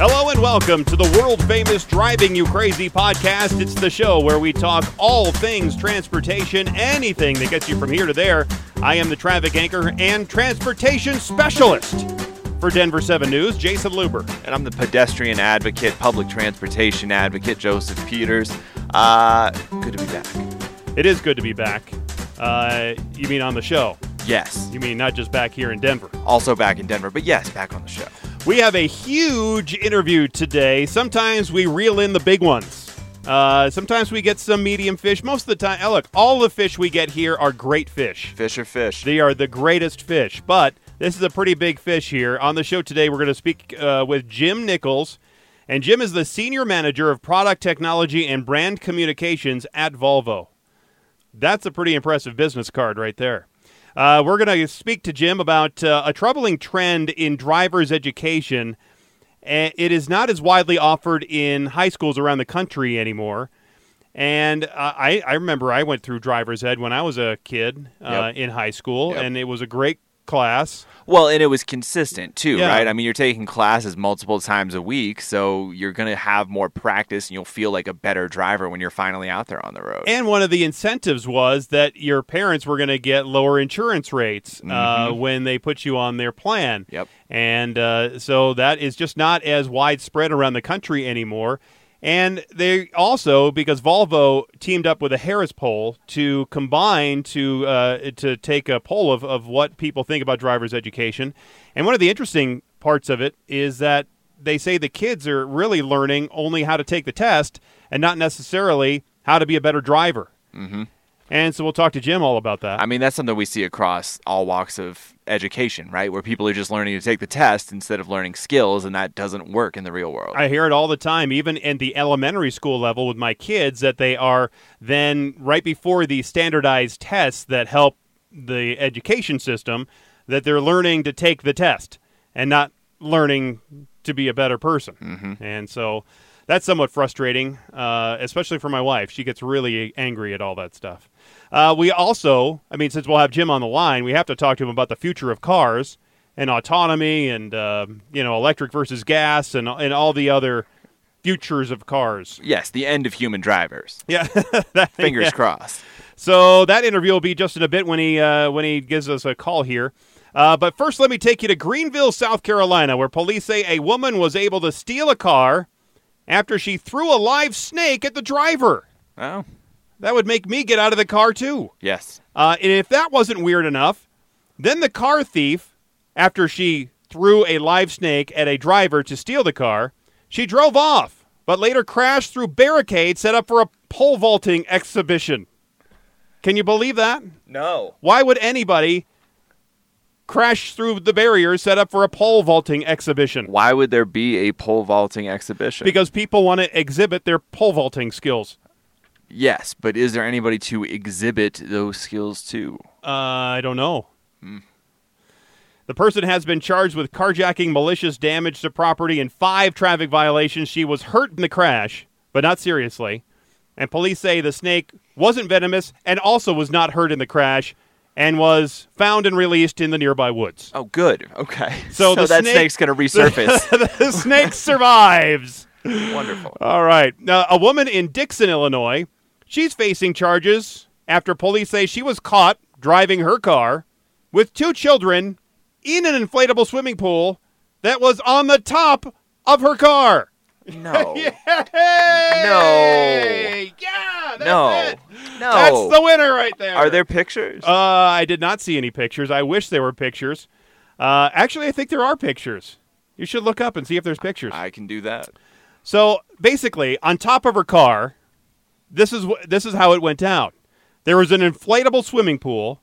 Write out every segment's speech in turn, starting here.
Hello and welcome to the world famous Driving You Crazy podcast. It's the show where we talk all things transportation, anything that gets you from here to there. I am the traffic anchor and transportation specialist for Denver 7 News, Jayson Luber. And I'm the pedestrian advocate, public transportation advocate, Joseph Peters. Uh, good to be back. It is good to be back. Uh, you mean on the show? Yes. You mean not just back here in Denver? Also back in Denver, but yes, back on the show. We have a huge interview today. Sometimes we reel in the big ones. Uh, sometimes we get some medium fish. Most of the time, oh, look, all the fish we get here are great fish. Fish or fish. They are the greatest fish. But this is a pretty big fish here. On the show today, we're going to speak uh, with Jim Nichols. And Jim is the Senior Manager of Product Technology and Brand Communications at Volvo. That's a pretty impressive business card right there. Uh, we're going to speak to Jim about uh, a troubling trend in driver's education. It is not as widely offered in high schools around the country anymore. And uh, I, I remember I went through driver's ed when I was a kid uh, Yep. in high school, Yep. and it was a great class. Well, and it was consistent too, Yeah. right? I mean, you're taking classes multiple times a week, so you're going to have more practice and you'll feel like a better driver when you're finally out there on the road. And one of the incentives was that your parents were going to get lower insurance rates uh, when they put you on their plan. Yep. And uh, so that is just not as widespread around the country anymore. And they also, because Volvo teamed up with a Harris poll to combine to uh, to take a poll of, of what people think about driver's education. And one of the interesting parts of it is that they say the kids are really learning only how to take the test and not necessarily how to be a better driver. Mm-hmm. And so we'll talk to Jim all about that. I mean, that's something we see across all walks of education, right? Where people are just learning to take the test instead of learning skills, and that doesn't work in the real world. I hear it all the time, even in the elementary school level with my kids, that they are then right before the standardized tests that help the education system, that they're learning to take the test and not learning to be a better person. Mm-hmm. And so that's somewhat frustrating, uh, especially for my wife. She gets really angry at all that stuff. Uh, we also, I mean, since we'll have Jim on the line, we have to talk to him about the future of cars and autonomy and uh, you know electric versus gas and and all the other futures of cars. yes, the end of human drivers. Yeah, that, Fingers yeah. crossed. So that interview will be just in a bit when he uh, when he gives us a call here. Uh, but first, let me take you to Greenville, South Carolina, where police say a woman was able to steal a car after she threw a live snake at the driver. Oh, That would make me get out of the car too. yes. Uh, and if that wasn't weird enough, then the car thief, after she threw a live snake at a driver to steal the car, she drove off, but later crashed through barricades set up for a pole vaulting exhibition. Can you believe that? No. Why would anybody crash through the barriers set up for a pole vaulting exhibition? Why would there be a pole vaulting exhibition? Because people want to exhibit their pole vaulting skills. Yes, but is there anybody to exhibit those skills to? Uh, I don't know. The person has been charged with carjacking, malicious damage to property, and five traffic violations. She was hurt in the crash, but not seriously. And police say the snake wasn't venomous and also was not hurt in the crash and was found and released in the nearby woods. Oh, good. Okay. So the that snake- snake's going to resurface. the snake survives. Wonderful. All right. Now, a woman in Dixon, Illinois, she's facing charges after police say she was caught driving her car with two children in an inflatable swimming pool that was on the top of her car. No. Yeah, that's No. it. No. That's the winner right there. Are there pictures? Uh, I did not see any pictures. I wish there were pictures. Uh, actually, I think there are pictures. You should look up and see if there's pictures. I can do that. So basically, on top of her car, this is wh- this is how it went down. There was an inflatable swimming pool,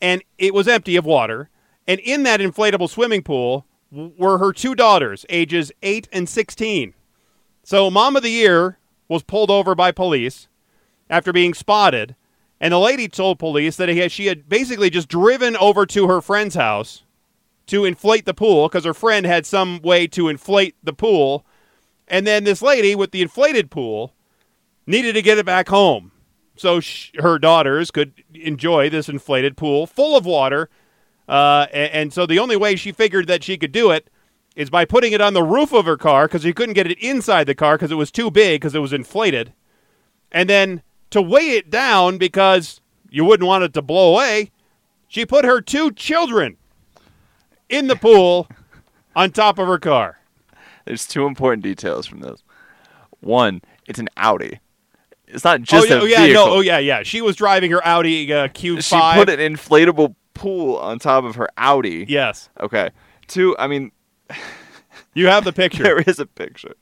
and it was empty of water. And in that inflatable swimming pool were her two daughters, ages eight and sixteen. So, Mom of the Year was pulled over by police after being spotted, and the lady told police that had, she had basically just driven over to her friend's house to inflate the pool because her friend had some way to inflate the pool. And then this lady with the inflated pool needed to get it back home so sh- her daughters could enjoy this inflated pool full of water. Uh, a- and, so the only way she figured that she could do it is by putting it on the roof of her car because she couldn't get it inside the car because it was too big because it was inflated. And then to weigh it down because you wouldn't want it to blow away, she put her two children in the pool on top of her car. There's two important details from this. One, it's an Audi. It's not just oh, yeah, a oh, yeah, vehicle. no, oh yeah, yeah. She was driving her Audi uh, Q5. she put an inflatable pool on top of her Audi. Yes, Okay. Two, I mean, you have the picture. there is a picture.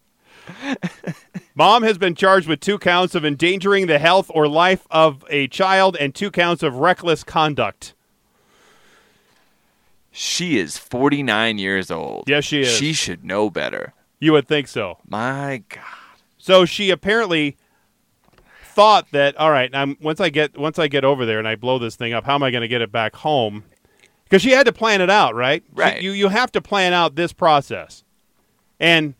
Mom has been charged with two counts of endangering the health or life of a child and two counts of reckless conduct. She is 49 years old. Yes, she is. She should know better. You would think so. My God. So she apparently thought that all right, I'm, once I get once I get over there and I blow this thing up, how am I going to get it back home? Because she had to plan it out, right? Right. you you have to plan out this process, and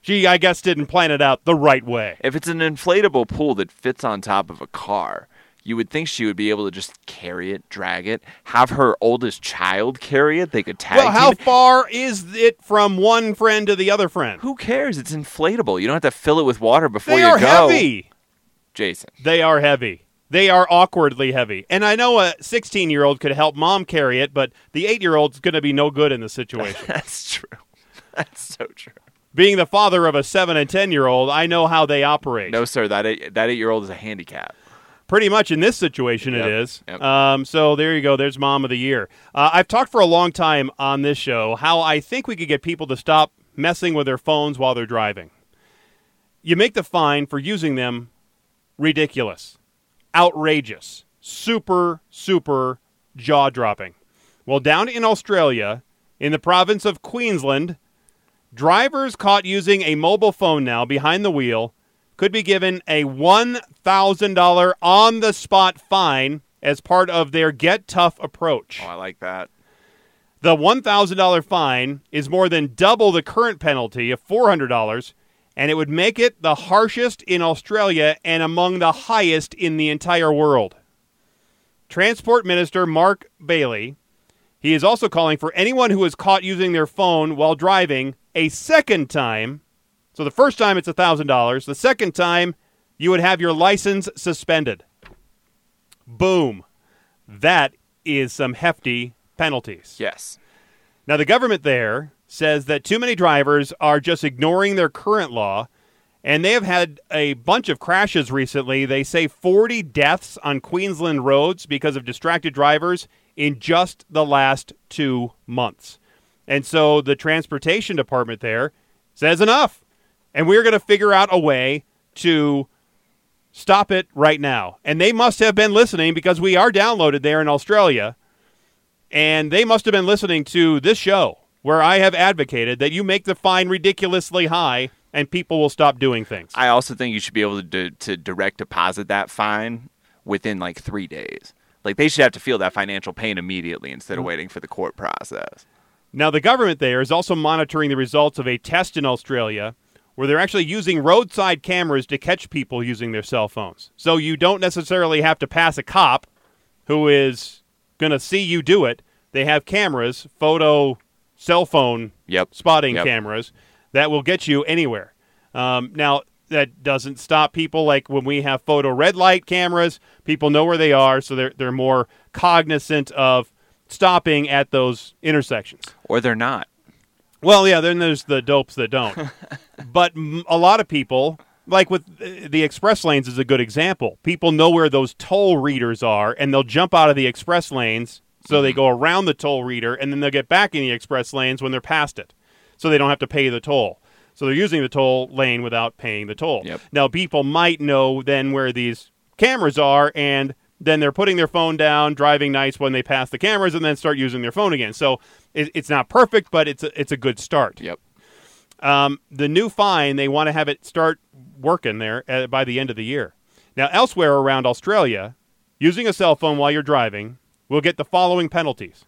she I guess didn't plan it out the right way. If it's an inflatable pool that fits on top of a car, you would think she would be able to just carry it, drag it, have her oldest child carry it. They could tag Well, how it. far is it from one friend to the other friend? Who cares? It's inflatable. You don't have to fill it with water before They you are go. heavy. Jayson. They are heavy. They are awkwardly heavy. And I know a 16 year old could help mom carry it, but the 8 year old's going to be no good in the situation. That's true. That's so true. Being the father of a 7 and 10 year old, I know how they operate. No, sir. That eight, that eight year old is a handicap. Pretty much in this situation, it Yep, is. yep. Um, so there you go. There's mom of the year. Uh, I've talked for a long time on this show how I think we could get people to stop messing with their phones while they're driving. You make the fine for using them ridiculous, outrageous, super, super jaw dropping. Well, down in Australia, in the province of Queensland, drivers caught using a mobile phone now behind the wheel could be given a $1,000 on the spot fine as part of their Get Tough approach. Oh, I like that. The $1,000 fine is more than double the current penalty of $400, and it would make it the harshest in Australia and among the highest in the entire world. Transport Minister Mark Bailey, he is also calling for anyone who is caught using their phone while driving a second time. So the first time it's $1,000, the second time you would have your license suspended. Boom. That is some hefty penalties. Yes. Now, the government there says that too many drivers are just ignoring their current law, and they have had a bunch of crashes recently. They say 40 deaths on Queensland roads because of distracted drivers in just the last two months. And so the transportation department there says enough. And we're going to figure out a way to stop it right now. And they must have been listening because we are downloaded there in Australia and they must have been listening to this show where I have advocated that you make the fine ridiculously high and people will stop doing things. I also think you should be able to to direct deposit that fine within like three days. Like they should have to feel that financial pain immediately instead of mm-hmm. waiting for the court process. Now, the government there is also monitoring the results of a test in Australia where they're actually using roadside cameras to catch people using their cell phones. So you don't necessarily have to pass a cop who is going to see you do it. They have cameras, photo, cell phone Yep. spotting Yep. cameras that will get you anywhere. Um, now, that doesn't stop people like when we have photo red light cameras, people know where they are, so they're, they're more cognizant of stopping at those intersections. Or they're not. Well, yeah, then there's the dopes that don't. but m- a lot of people, like with uh, the express lanes, is a good example. People know where those toll readers are, and they'll jump out of the express lanes, so they go around the toll reader, and then they'll get back in the express lanes when they're past it, so they don't have to pay the toll. So they're using the toll lane without paying the toll. Yep. Now, people might know then where these cameras are, and then they're putting their phone down, driving nice when they pass the cameras, and then start using their phone again. So it, it's not perfect, but it's a, it's a good start. Yep. Um, the new fine, they want to have it start working there uh, by the end of the year. Now, elsewhere around Australia, using a cell phone while you're driving will get the following penalties.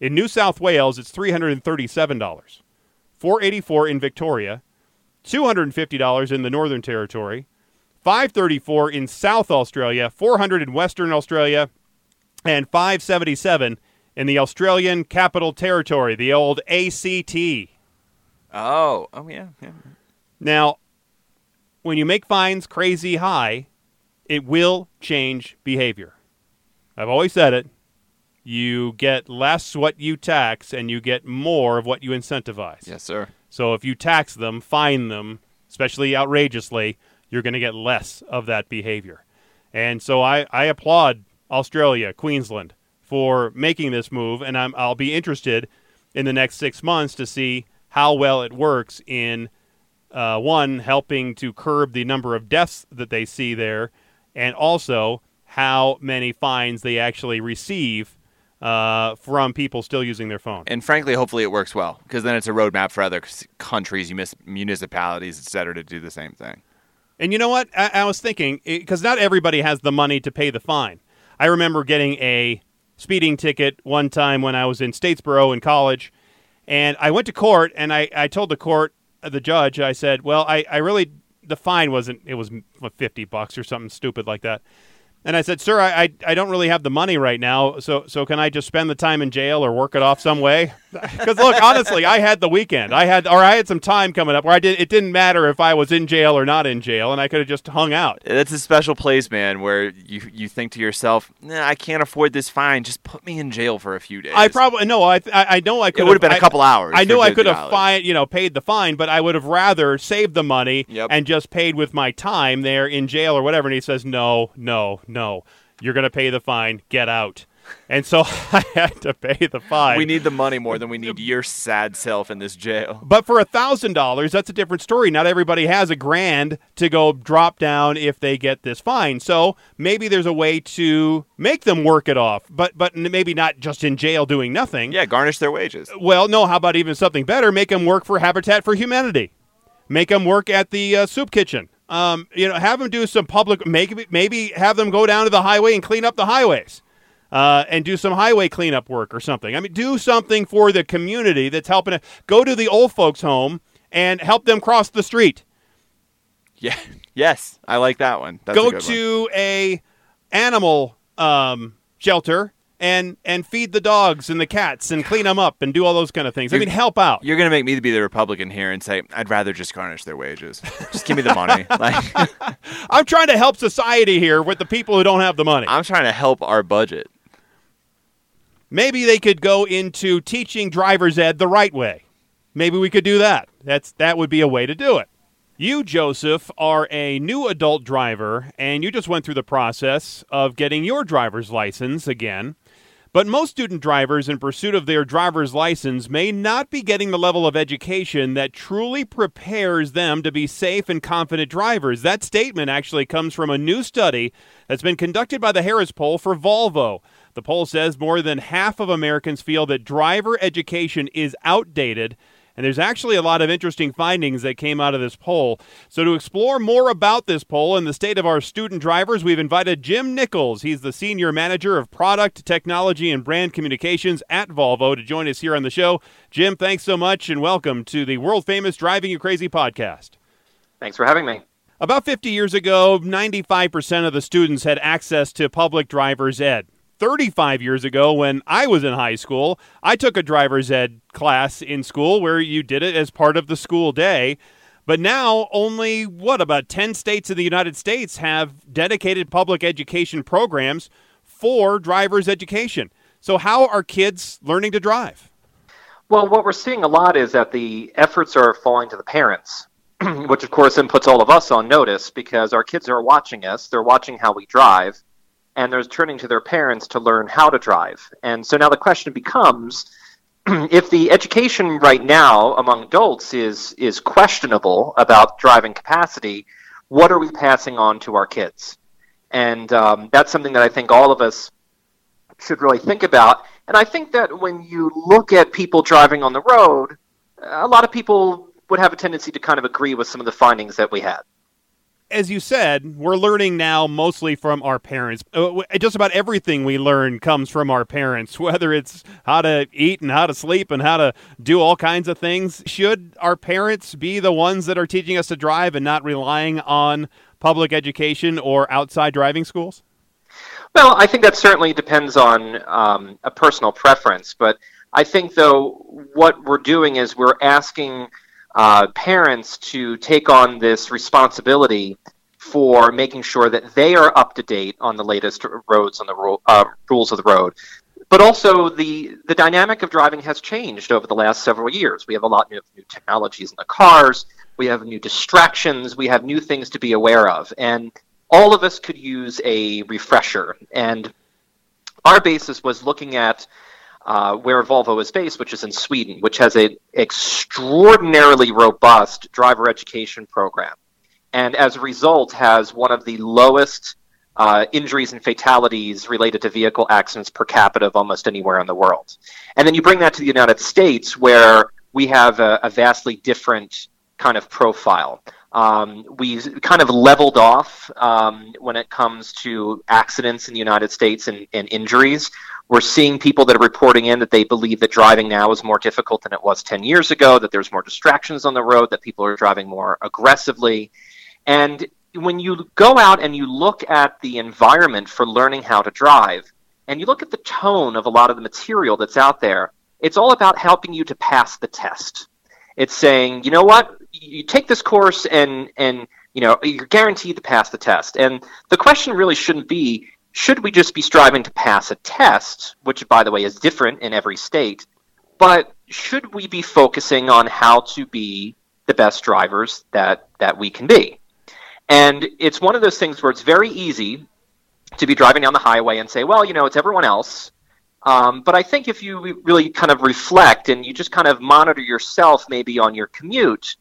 In New South Wales, it's $337, 484 in Victoria, $250 in the Northern Territory, 534 in South Australia, 400 in Western Australia, and 577 in the Australian Capital Territory, the old ACT. Oh, oh yeah, yeah. Now, when you make fines crazy high, it will change behavior. I've always said it. You get less what you tax and you get more of what you incentivize. Yes, sir. So if you tax them, fine them, especially outrageously, you're going to get less of that behavior. And so I, I applaud Australia, Queensland, for making this move, and I'm, I'll be interested in the next six months to see how well it works in uh, one helping to curb the number of deaths that they see there, and also how many fines they actually receive uh, from people still using their phone. And frankly, hopefully it works well because then it's a roadmap for other c- countries, municipalities, et cetera, to do the same thing. And you know what? I, I was thinking because not everybody has the money to pay the fine. I remember getting a speeding ticket one time when I was in Statesboro in college, and I went to court and I, I told the court, uh, the judge, I said, well, I, I really, the fine wasn't, it was 50 bucks or something stupid like that. And I said, "Sir, I, I, I don't really have the money right now, so so can I just spend the time in jail or work it off some way?" Because look, honestly, I had the weekend, I had or I had some time coming up where I did. It didn't matter if I was in jail or not in jail, and I could have just hung out. It's a special place, man, where you you think to yourself, nah, "I can't afford this fine. Just put me in jail for a few days." I probably no. I I, I know I could. It would have been a couple hours. I know I could have fine, you know, paid the fine, but I would have rather saved the money yep. and just paid with my time there in jail or whatever. And he says, "No, no, no." You're going to pay the fine. Get out. And so I had to pay the fine. We need the money more than we need your sad self in this jail. But for a thousand dollars, that's a different story. Not everybody has a grand to go drop down if they get this fine. So maybe there's a way to make them work it off, but but maybe not just in jail doing nothing. Yeah, garnish their wages. Well, no. How about even something better? Make them work for Habitat for Humanity. Make them work at the uh, soup kitchen. Um, you know, have them do some public, maybe maybe have them go down to the highway and clean up the highways, uh, and do some highway cleanup work or something. I mean, do something for the community that's helping. It. Go to the old folks' home and help them cross the street. Yeah. Yes, I like that one. That's go to one. a animal um, shelter and and feed the dogs and the cats and clean them up and do all those kind of things. You're, I mean, help out. You're going to make me be the Republican here and say I'd rather just garnish their wages. Just give me the money. like, I'm trying to help society here with the people who don't have the money. I'm trying to help our budget. Maybe they could go into teaching driver's ed the right way. Maybe we could do that. That's that would be a way to do it. You, Joseph, are a new adult driver, and you just went through the process of getting your driver's license again. But most student drivers in pursuit of their driver's license may not be getting the level of education that truly prepares them to be safe and confident drivers. That statement actually comes from a new study that's been conducted by the Harris Poll for Volvo. The poll says more than half of Americans feel that driver education is outdated and there's actually a lot of interesting findings that came out of this poll. So, to explore more about this poll and the state of our student drivers, we've invited Jim Nichols. He's the Senior Manager of Product, Technology, and Brand Communications at Volvo to join us here on the show. Jim, thanks so much and welcome to the world famous Driving You Crazy podcast. Thanks for having me. About 50 years ago, 95% of the students had access to public driver's ed. 35 years ago when I was in high school, I took a driver's ed class in school where you did it as part of the school day. But now, only what, about 10 states in the United States have dedicated public education programs for driver's education. So, how are kids learning to drive? Well, what we're seeing a lot is that the efforts are falling to the parents, which of course then puts all of us on notice because our kids are watching us, they're watching how we drive and they're turning to their parents to learn how to drive. And so now the question becomes if the education right now among adults is is questionable about driving capacity, what are we passing on to our kids? And um, that's something that I think all of us should really think about. And I think that when you look at people driving on the road, a lot of people would have a tendency to kind of agree with some of the findings that we had as you said, we're learning now mostly from our parents. Uh, just about everything we learn comes from our parents, whether it's how to eat and how to sleep and how to do all kinds of things. Should our parents be the ones that are teaching us to drive and not relying on public education or outside driving schools? Well, I think that certainly depends on um, a personal preference. But I think, though, what we're doing is we're asking uh, parents to take on this responsibility for making sure that they are up to date on the latest roads on the ru- uh, rules of the road. But also, the, the dynamic of driving has changed over the last several years. We have a lot of new technologies in the cars, we have new distractions, we have new things to be aware of. And all of us could use a refresher. And our basis was looking at uh, where Volvo is based, which is in Sweden, which has an extraordinarily robust driver education program. And as a result, has one of the lowest uh, injuries and fatalities related to vehicle accidents per capita of almost anywhere in the world. And then you bring that to the United States, where we have a, a vastly different kind of profile. Um, we kind of leveled off um, when it comes to accidents in the United States and, and, injuries. We're seeing people that are reporting in that they believe that driving now is more difficult than it was 10 years ago, that there's more distractions on the road, that people are driving more aggressively. And when you go out and you look at the environment for learning how to drive, and you look at the tone of a lot of the material that's out there, it's all about helping you to pass the test. It's saying, you know what, you take this course and and you know you're guaranteed to pass the test. And the question really shouldn't be should we just be striving to pass a test, which by the way is different in every state, but should we be focusing on how to be the best drivers that that we can be? And it's one of those things where it's very easy to be driving down the highway and say, well, you know, it's everyone else. Um, but I think if you really kind of reflect and you just kind of monitor yourself maybe on your commute,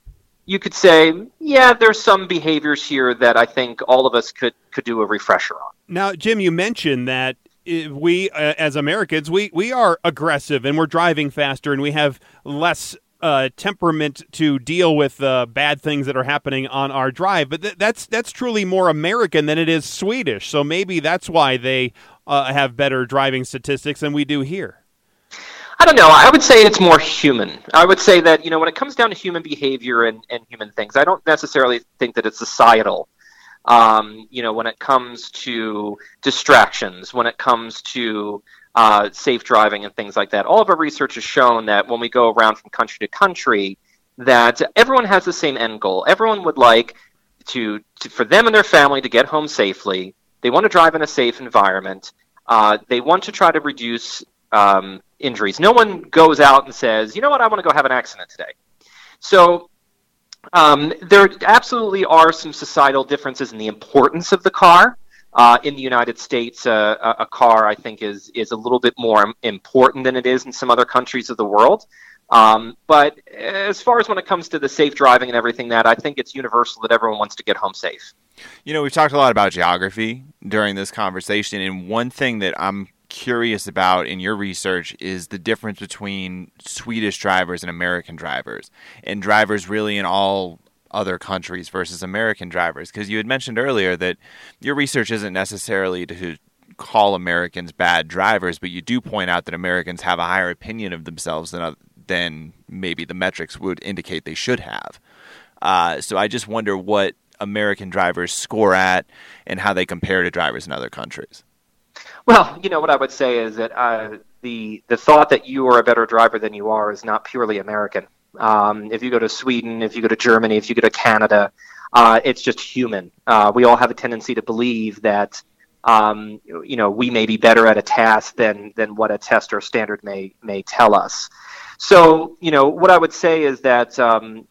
you could say, yeah, there's some behaviors here that I think all of us could could do a refresher on. Now, Jim, you mentioned that we uh, as Americans we we are aggressive and we're driving faster and we have less uh, temperament to deal with uh, bad things that are happening on our drive. But th- that's that's truly more American than it is Swedish. So maybe that's why they uh, have better driving statistics than we do here. I don't know. I would say it's more human. I would say that, you know, when it comes down to human behavior and, and human things, I don't necessarily think that it's societal. Um, you know, when it comes to distractions, when it comes to uh, safe driving and things like that, all of our research has shown that when we go around from country to country, that everyone has the same end goal. Everyone would like to, to for them and their family to get home safely. They want to drive in a safe environment. Uh, they want to try to reduce um, injuries. No one goes out and says, you know what, I want to go have an accident today. So um, there absolutely are some societal differences in the importance of the car. Uh, in the United States, uh, a, a car I think is is a little bit more important than it is in some other countries of the world. Um, but as far as when it comes to the safe driving and everything, that I think it's universal that everyone wants to get home safe. You know, we've talked a lot about geography during this conversation, and one thing that I'm curious about in your research is the difference between Swedish drivers and American drivers, and drivers really in all other countries versus American drivers. Because you had mentioned earlier that your research isn't necessarily to call Americans bad drivers, but you do point out that Americans have a higher opinion of themselves than than maybe the metrics would indicate they should have. Uh, so I just wonder what American drivers score at and how they compare to drivers in other countries. Well, you know what I would say is that uh, the the thought that you are a better driver than you are is not purely American. Um, if you go to Sweden, if you go to Germany, if you go to Canada, uh, it's just human. Uh, we all have a tendency to believe that um, you know we may be better at a task than than what a test or standard may may tell us. So you know what I would say is that um,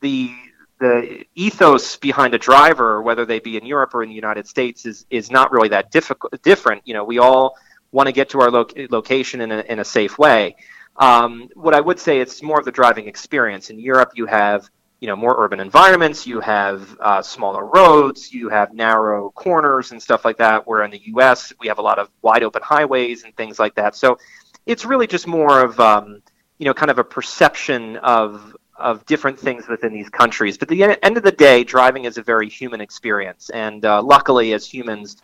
the the ethos behind a driver, whether they be in Europe or in the United States, is is not really that difficult, different. You know, we all want to get to our lo- location in a, in a safe way. Um, what I would say, it's more of the driving experience. In Europe, you have you know more urban environments, you have uh, smaller roads, you have narrow corners and stuff like that. Where in the U.S., we have a lot of wide open highways and things like that. So it's really just more of um, you know kind of a perception of of different things within these countries. But at the end of the day, driving is a very human experience, and uh, luckily, as humans,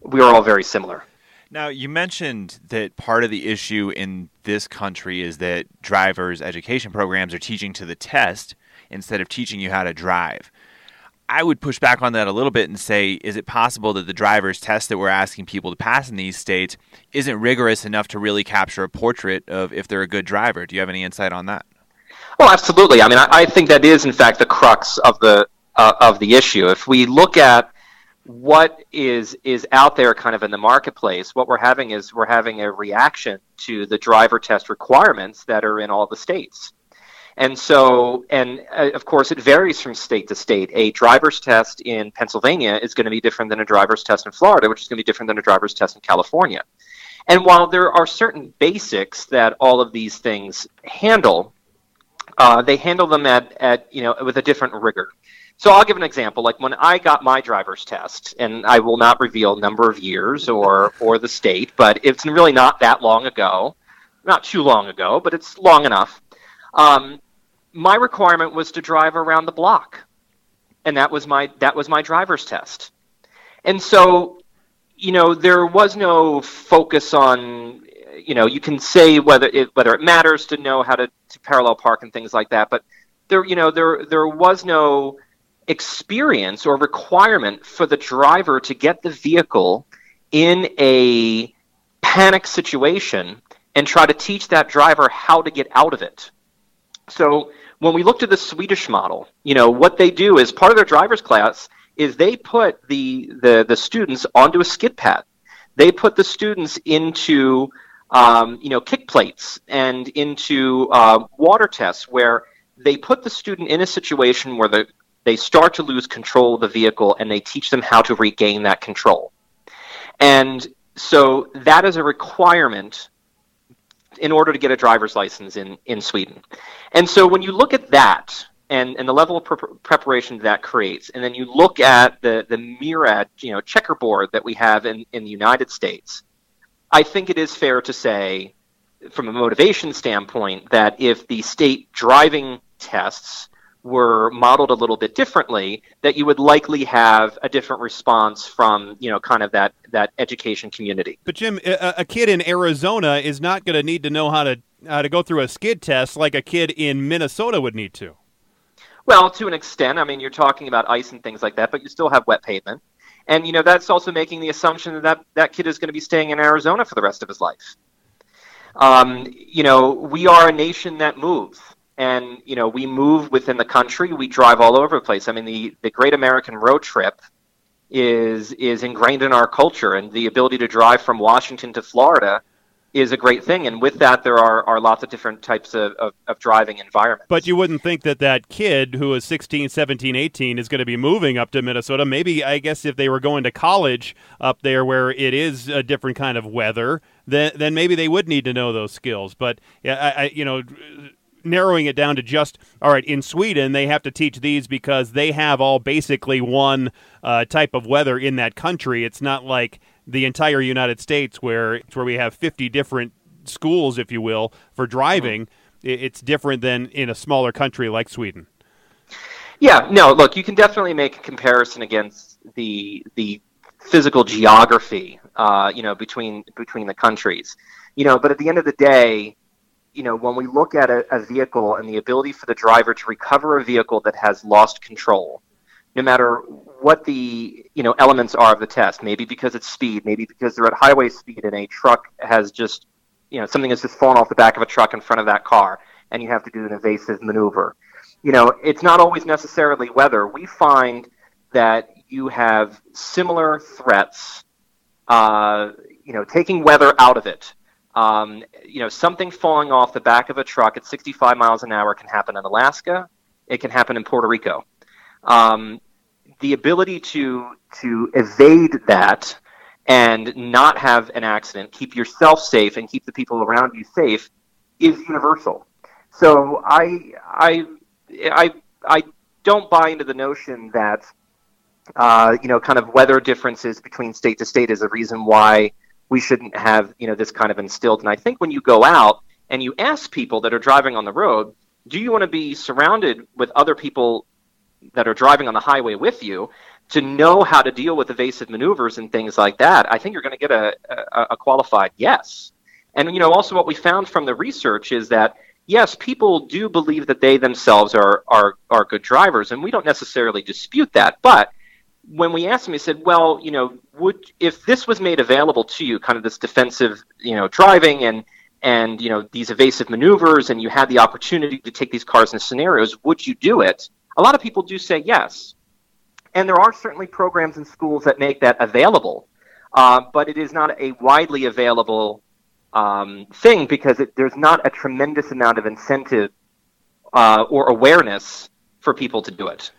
we are all very similar. Now, you mentioned that part of the issue in this country is that drivers' education programs are teaching to the test instead of teaching you how to drive. I would push back on that a little bit and say, is it possible that the driver's test that we're asking people to pass in these states isn't rigorous enough to really capture a portrait of if they're a good driver? Do you have any insight on that? Well, absolutely. I mean, I, I think that is, in fact, the crux of the uh, of the issue. If we look at what is is out there kind of in the marketplace what we're having is we're having a reaction to the driver test requirements that are in all the states and so and uh, of course it varies from state to state a driver's test in pennsylvania is going to be different than a driver's test in florida which is going to be different than a driver's test in california and while there are certain basics that all of these things handle uh, they handle them at, at you know with a different rigor so I'll give an example. Like when I got my driver's test, and I will not reveal number of years or or the state, but it's really not that long ago, not too long ago, but it's long enough. Um, my requirement was to drive around the block, and that was my that was my driver's test. And so, you know, there was no focus on, you know, you can say whether it whether it matters to know how to, to parallel park and things like that, but there, you know, there there was no experience or requirement for the driver to get the vehicle in a panic situation and try to teach that driver how to get out of it. So when we looked at the Swedish model, you know, what they do is part of their driver's class is they put the, the, the students onto a skid pad. They put the students into um, you know kick plates and into uh, water tests where they put the student in a situation where the they start to lose control of the vehicle and they teach them how to regain that control. And so that is a requirement in order to get a driver's license in, in Sweden. And so when you look at that and, and the level of pre- preparation that creates, and then you look at the, the myriad, you know, checkerboard that we have in, in the United States, I think it is fair to say, from a motivation standpoint, that if the state driving tests were modeled a little bit differently, that you would likely have a different response from you know kind of that that education community. But Jim, a, a kid in Arizona is not going to need to know how to how to go through a skid test like a kid in Minnesota would need to. Well, to an extent, I mean, you're talking about ice and things like that, but you still have wet pavement, and you know that's also making the assumption that that, that kid is going to be staying in Arizona for the rest of his life. Um, you know, we are a nation that moves and you know we move within the country we drive all over the place. I mean the, the great american road trip is is ingrained in our culture and the ability to drive from washington to florida is a great thing and with that there are, are lots of different types of, of, of driving environments. But you wouldn't think that that kid who is 16 17 18 is going to be moving up to minnesota. Maybe i guess if they were going to college up there where it is a different kind of weather then, then maybe they would need to know those skills. But yeah I, I you know narrowing it down to just all right in sweden they have to teach these because they have all basically one uh, type of weather in that country. It's not like the entire united states where it's where we have 50 different schools if you will for driving. Mm-hmm. it's different than in a smaller country like sweden. Yeah no look you can definitely make a comparison against the the physical geography uh, you know between between the countries. You know but at the end of the day you know, when we look at a, a, vehicle and the ability for the driver to recover a vehicle that has lost control, no matter what the you know elements are of the test, maybe because it's speed, maybe because they're at highway speed and a truck has just you know something has just fallen off the back of a truck in front of that car, and you have to do an evasive maneuver. You know, it's not always necessarily weather. We find that you have similar threats. Uh, you know, taking weather out of it, um, you know, something falling off the back of a truck at 65 miles an hour can happen in Alaska. It can happen in Puerto Rico. Um, the ability to to evade that and not have an accident, keep yourself safe, and keep the people around you safe is universal. So I I I I don't buy into the notion that uh, you know kind of weather differences between state to state is a reason why we shouldn't have you know this kind of instilled. And I think when you go out and you ask people that are driving on the road, do you want to be surrounded with other people that are driving on the highway with you to know how to deal with evasive maneuvers and things like that? I think you're going to get a, a, a qualified yes. And you know, also what we found from the research is that yes, people do believe that they themselves are are are good drivers, and we don't necessarily dispute that, but when we asked him, he said, "Well, you know, would if this was made available to you, kind of this defensive, you know, driving, and and you know these evasive maneuvers, and you had the opportunity to take these cars in scenarios, would you do it? A lot of people do say yes, and there are certainly programs in schools that make that available, uh, but it is not a widely available um, thing because it, there's not a tremendous amount of incentive uh, or awareness for people to do it.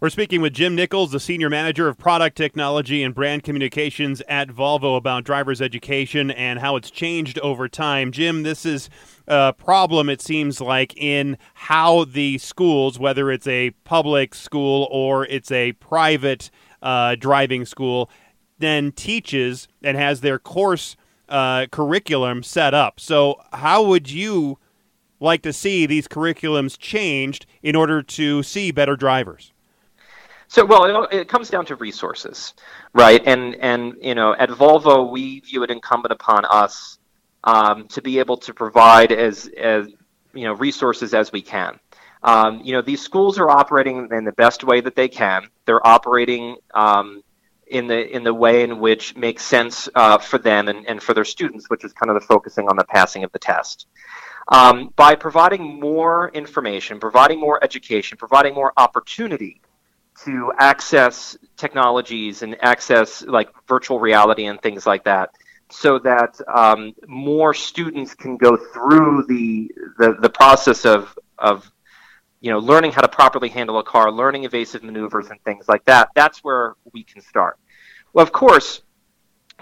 We're speaking with Jim Nichols, the Senior Manager of Product Technology and Brand Communications at Volvo, about driver's education and how it's changed over time. Jim, this is a problem, it seems like, in how the schools, whether it's a public school or it's a private uh, driving school, then teaches and has their course uh, curriculum set up. So, how would you like to see these curriculums changed in order to see better drivers? So, well, it, it, comes down to resources, right? And and you know, at Volvo, we view it incumbent upon us um, to be able to provide as as you know resources as we can. Um, you know, these schools are operating in the best way that they can. They're operating um, in the in the way in which makes sense uh, for them and, and for their students, which is kind of the focusing on the passing of the test. Um, by providing more information, providing more education, providing more opportunity to access technologies and access like virtual reality and things like that so that um, more students can go through the, the, the process of, of you know learning how to properly handle a car learning evasive maneuvers and things like that. That's where we can start. Well of course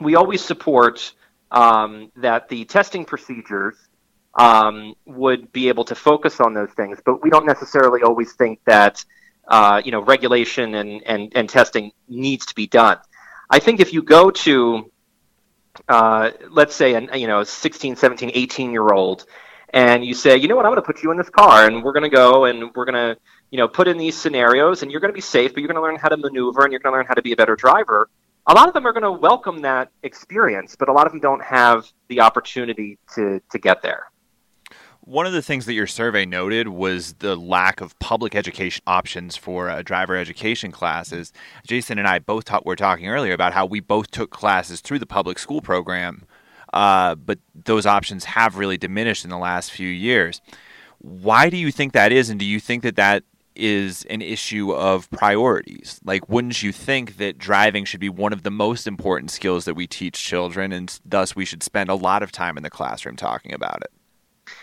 we always support um, that the testing procedures um, would be able to focus on those things but we don't necessarily always think that uh, you know, regulation and, and, and testing needs to be done. I think if you go to, uh, let's say, a you know, 16, 17, 18 year old, and you say, you know what, I'm going to put you in this car, and we're going to go and we're going to, you know, put in these scenarios, and you're going to be safe, but you're going to learn how to maneuver, and you're going to learn how to be a better driver. A lot of them are going to welcome that experience, but a lot of them don't have the opportunity to to get there. One of the things that your survey noted was the lack of public education options for uh, driver education classes. Jason and I both ta- were talking earlier about how we both took classes through the public school program, uh, but those options have really diminished in the last few years. Why do you think that is, and do you think that that is an issue of priorities? Like, wouldn't you think that driving should be one of the most important skills that we teach children, and thus we should spend a lot of time in the classroom talking about it?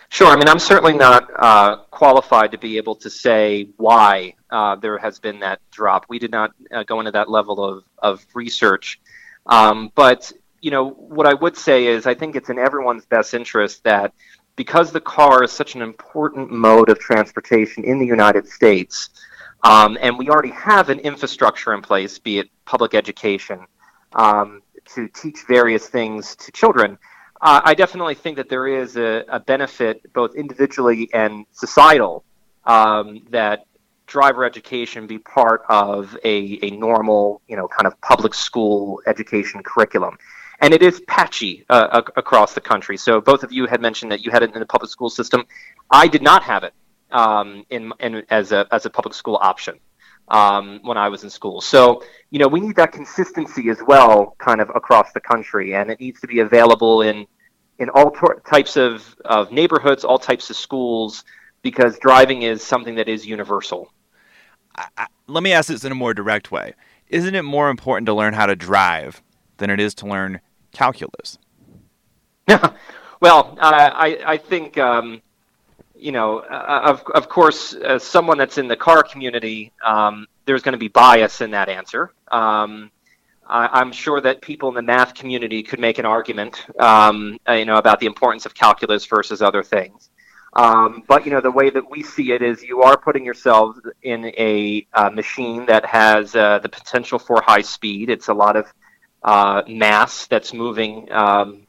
Sure. I mean, I'm certainly not uh, qualified to be able to say why uh, there has been that drop. We did not uh, go into that level of, of research. Um, but, you know, what I would say is I think it's in everyone's best interest that because the car is such an important mode of transportation in the United States, um, and we already have an infrastructure in place, be it public education, um, to teach various things to children uh, I definitely think that there is a, a benefit, both individually and societal, um, that driver education be part of a, a normal, you know, kind of public school education curriculum. And it is patchy uh, across the country. So both of you had mentioned that you had it in the public school system. I did not have it um, in, in, as, a, as a public school option um, when I was in school. So, you know, we need that consistency as well, kind of across the country, and it needs to be available in in all types of, of neighborhoods, all types of schools, because driving is something that is universal. I, I, let me ask this in a more direct way. Isn't it more important to learn how to drive than it is to learn calculus? well, uh, I, I think um, you know, uh, of, of course, as someone that's in the car community, um, there's going to be bias in that answer. Um, I, am sure that people in the math community could make an argument, um, you know, about the importance of calculus versus other things. Um, but you know, the way that we see it is, you are putting yourselves in a uh, machine that has uh, the potential for high speed. It's a lot of uh, mass that's moving um,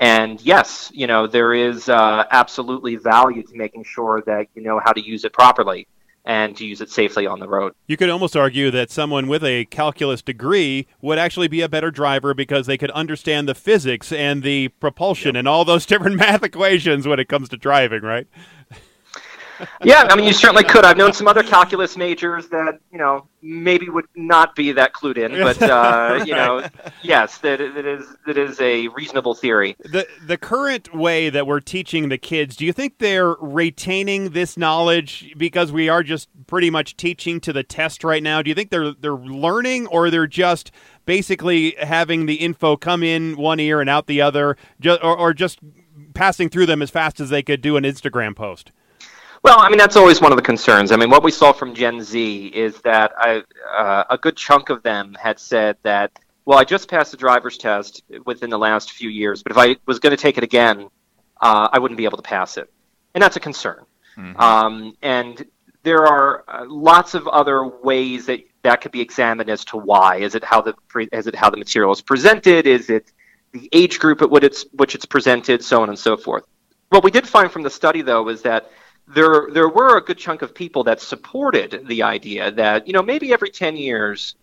and yes, you know, there is uh, absolutely value to making sure that you know how to use it properly and to use it safely on the road. You could almost argue that someone with a calculus degree would actually be a better driver because they could understand the physics and the propulsion yep. and all those different math equations when it comes to driving, right? Yeah, I mean, you certainly could. I've known some other calculus majors that you know maybe would not be that clued in, but uh, you know, yes, that, that is that is a reasonable theory. The the current way that we're teaching the kids, do you think they're retaining this knowledge because we are just pretty much teaching to the test right now? Do you think they're they're learning, or they're just basically having the info come in one ear and out the other, or, or just passing through them as fast as they could do an Instagram post? Well, I mean that's always one of the concerns. I mean, what we saw from Gen Z is that I, uh, a good chunk of them had said that, well, I just passed the driver's test within the last few years, but if I was going to take it again, uh, I wouldn't be able to pass it, and that's a concern. Mm-hmm. Um, and there are uh, lots of other ways that that could be examined as to why. Is it how the is it how the material is presented? Is it the age group at which it's, which it's presented, so on and so forth. What we did find from the study, though, is that there there were a good chunk of people that supported the idea that you know maybe every ten years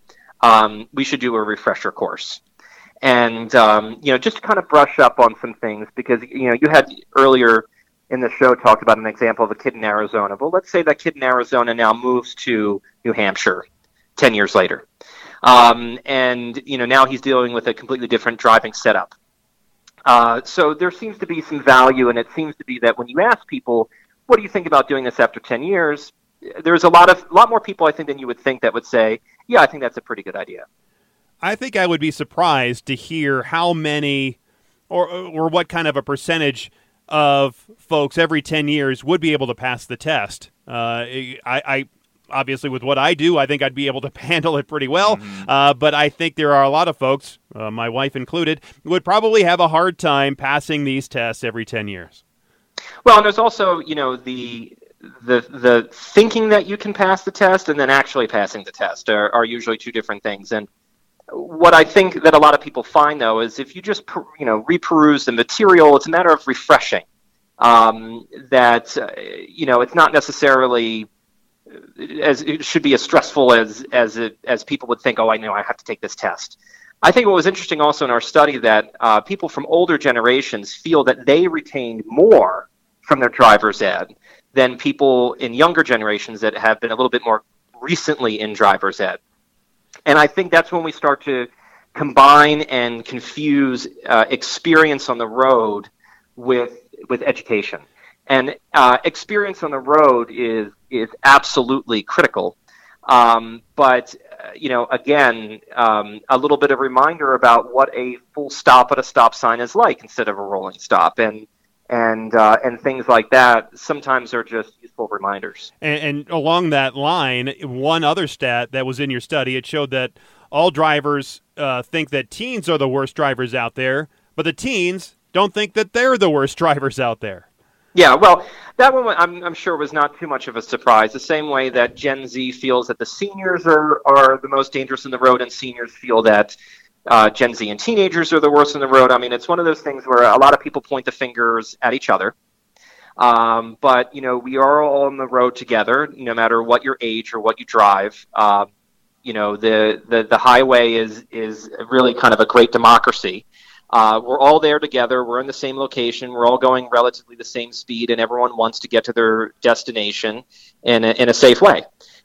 um, we should do a refresher course, and um, you know just to kind of brush up on some things because you know you had earlier in the show talked about an example of a kid in Arizona. Well, let's say that kid in Arizona now moves to New Hampshire ten years later, um, and you know now he's dealing with a completely different driving setup. Uh, so there seems to be some value, and it seems to be that when you ask people what do you think about doing this after 10 years? There's a lot of a lot more people I think than you would think that would say, yeah, I think that's a pretty good idea. I think I would be surprised to hear how many or or what kind of a percentage of folks every 10 years would be able to pass the test. Uh, I, I obviously with what I do, I think I'd be able to handle it pretty well. Mm-hmm. Uh, but I think there are a lot of folks, uh, my wife included, would probably have a hard time passing these tests every 10 years. Well, and there's also, you know, the the the thinking that you can pass the test and then actually passing the test are, are usually two different things. And what I think that a lot of people find though is if you just you know reperuse the material, it's a matter of refreshing. Um, that uh, you know it's not necessarily as it should be as stressful as as it, as people would think. Oh, I know I have to take this test. I think what was interesting also in our study that uh, people from older generations feel that they retained more from their driver's ed than people in younger generations that have been a little bit more recently in driver's ed. And I think that's when we start to combine and confuse uh, experience on the road with with education. And uh, experience on the road is is absolutely critical. Um, but uh, you know, again, um, a little bit of reminder about what a full stop at a stop sign is like instead of a rolling stop, and and uh, and things like that. Sometimes are just useful reminders. And, and along that line, one other stat that was in your study, it showed that all drivers uh, think that teens are the worst drivers out there, but the teens don't think that they're the worst drivers out there. Yeah, well, that one I'm, I'm, sure was not too much of a surprise. The same way that Gen Z feels that the seniors are, are the most dangerous in the road, and seniors feel that uh, Gen Z and teenagers are the worst in the road. I mean, it's one of those things where a lot of people point the fingers at each other. Um, but you know, we are all on the road together, no matter what your age or what you drive. Uh, you know, the, the the highway is is really kind of a great democracy. Uh, we're all there together. We're in the same location. We're all going relatively the same speed, and everyone wants to get to their destination in a, in a safe way.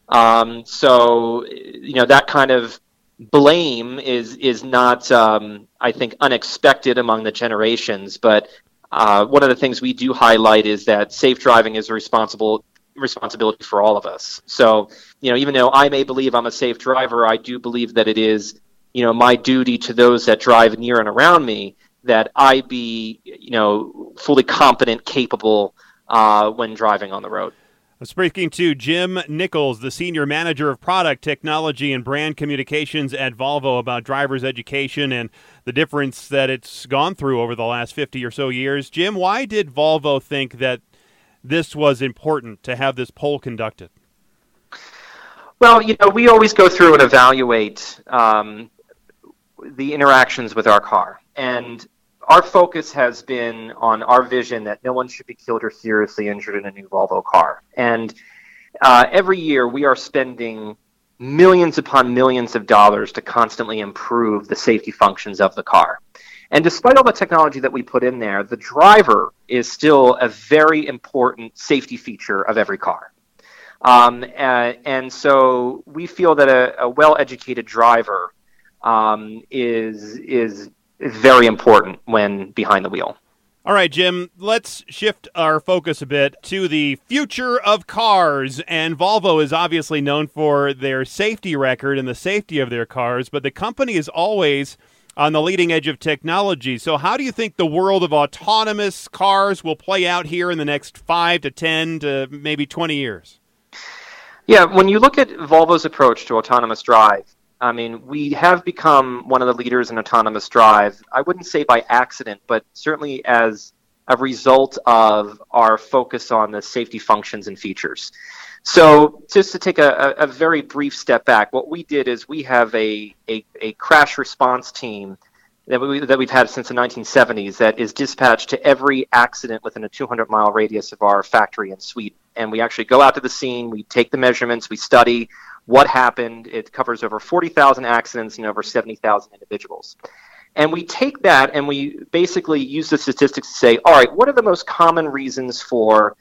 Um, so, you know, that kind of blame is is not, um, I think, unexpected among the generations. But uh, one of the things we do highlight is that safe driving is a responsible responsibility for all of us. So, you know, even though I may believe I'm a safe driver, I do believe that it is you know, my duty to those that drive near and around me that I be, you know, fully competent, capable uh, when driving on the road. Speaking to Jim Nichols, the Senior Manager of Product Technology and Brand Communications at Volvo, about driver's education and the difference that it's gone through over the last 50 or so years. Jim, why did Volvo think that this was important to have this poll conducted? Well, you know, we always go through and evaluate um, the interactions with our car. And our focus has been on our vision that no one should be killed or seriously injured in a new Volvo car. And uh, every year we are spending millions upon millions of dollars to constantly improve the safety functions of the car. And despite all the technology that we put in there, the driver is still a very important safety feature of every car. Um, and, and, so we feel that a, a well-educated driver um, is is very important when behind the wheel. All right, Jim, let's shift our focus a bit to the future of cars. And Volvo is obviously known for their safety record and the safety of their cars, but the company is always on the leading edge of technology. So, how do you think the world of autonomous cars will play out here in the next five to 10 to maybe 20 years? Yeah, when you look at Volvo's approach to autonomous drive, I mean, we have become one of the leaders in autonomous drive. I wouldn't say by accident, but certainly as a result of our focus on the safety functions and features. So, just to take a, a very brief step back, what we did is we have a, a, a crash response team that, we, that we've had since the 1970s that is dispatched to every accident within a 200 mile radius of our factory in Sweden. And we actually go out to the scene, we take the measurements, we study, what happened. It covers over 40,000 accidents and over 70,000 individuals. And we take that and we basically use the statistics to say, all right, what are the most common reasons for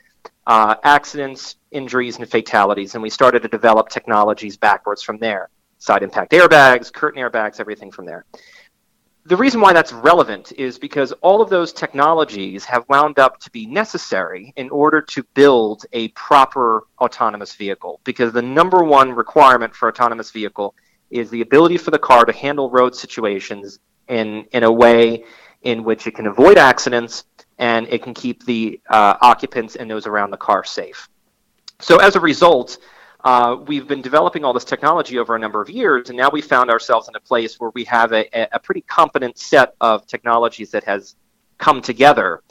uh, accidents, injuries, and fatalities? And we started to develop technologies backwards from there side impact airbags, curtain airbags, everything from there the reason why that's relevant is because all of those technologies have wound up to be necessary in order to build a proper autonomous vehicle. Because the number one requirement for autonomous vehicle is the ability for the car to handle road situations in, in a way in which it can avoid accidents and it can keep the uh, occupants and those around the car safe. So as a result, uh, we've been developing all this technology over a number of years, and now we found ourselves in a place where we have a, a pretty competent set of technologies that has come together.